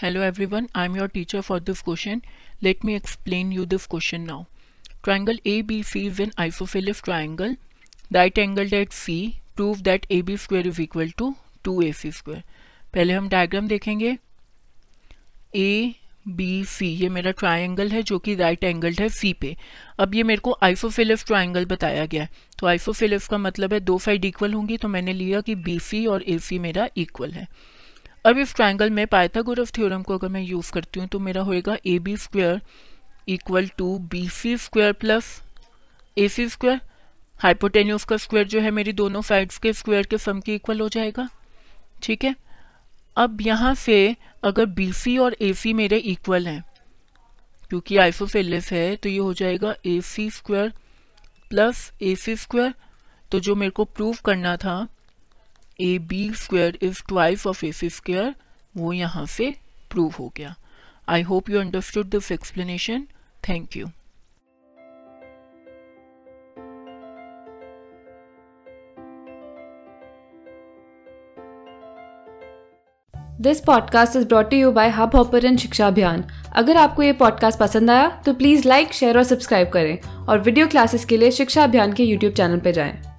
Hello everyone I am your teacher for this question let me explain you this question now triangle A B C is an isosceles triangle right angle at C prove that A B square is equal to two A C square पहले हम diagram देखेंगे. ए B सी ये मेरा triangle है जो कि right angled है सी पे. अब ये मेरे को आइसोफिलिफ ट्राइंगल बताया गया है. तो आइसोफिलिफ का मतलब है दो साइड इक्वल होंगी तो मैंने लिया कि बी सी और ए सी मेरा इक्वल है. अब इस ट्राइंगल में पाइथागोरस थ्योरम को अगर मैं यूज़ करती हूँ तो मेरा होएगा A B square equal to B C square plus A C square. Hypotenuse का स्क्वायर जो है, मेरी दोनों साइड्स के स्क्वायर के सम के इक्वल हो जाएगा। ठीक है? अब यहाँ से अगर बी सी और ए सी मेरे इक्वल हैं, क्योंकि आइसोफेलिस है तो ये हो जाएगा A C square plus A C square. तो जो मेरे को प्रूव करना था A B square is twice of A C square वो यहाँ से प्रूव हो गया। I hope you understood this explanation thank you this podcast is brought you by hub hopper and Shiksha Abhiyan अगर आपको ये पॉडकास्ट पसंद आया तो प्लीज़ लाइक शेयर और सब्सक्राइब करें और वीडियो क्लासेस के लिए शिक्षा अभियान के यूट्यूब चैनल पर जाएँ।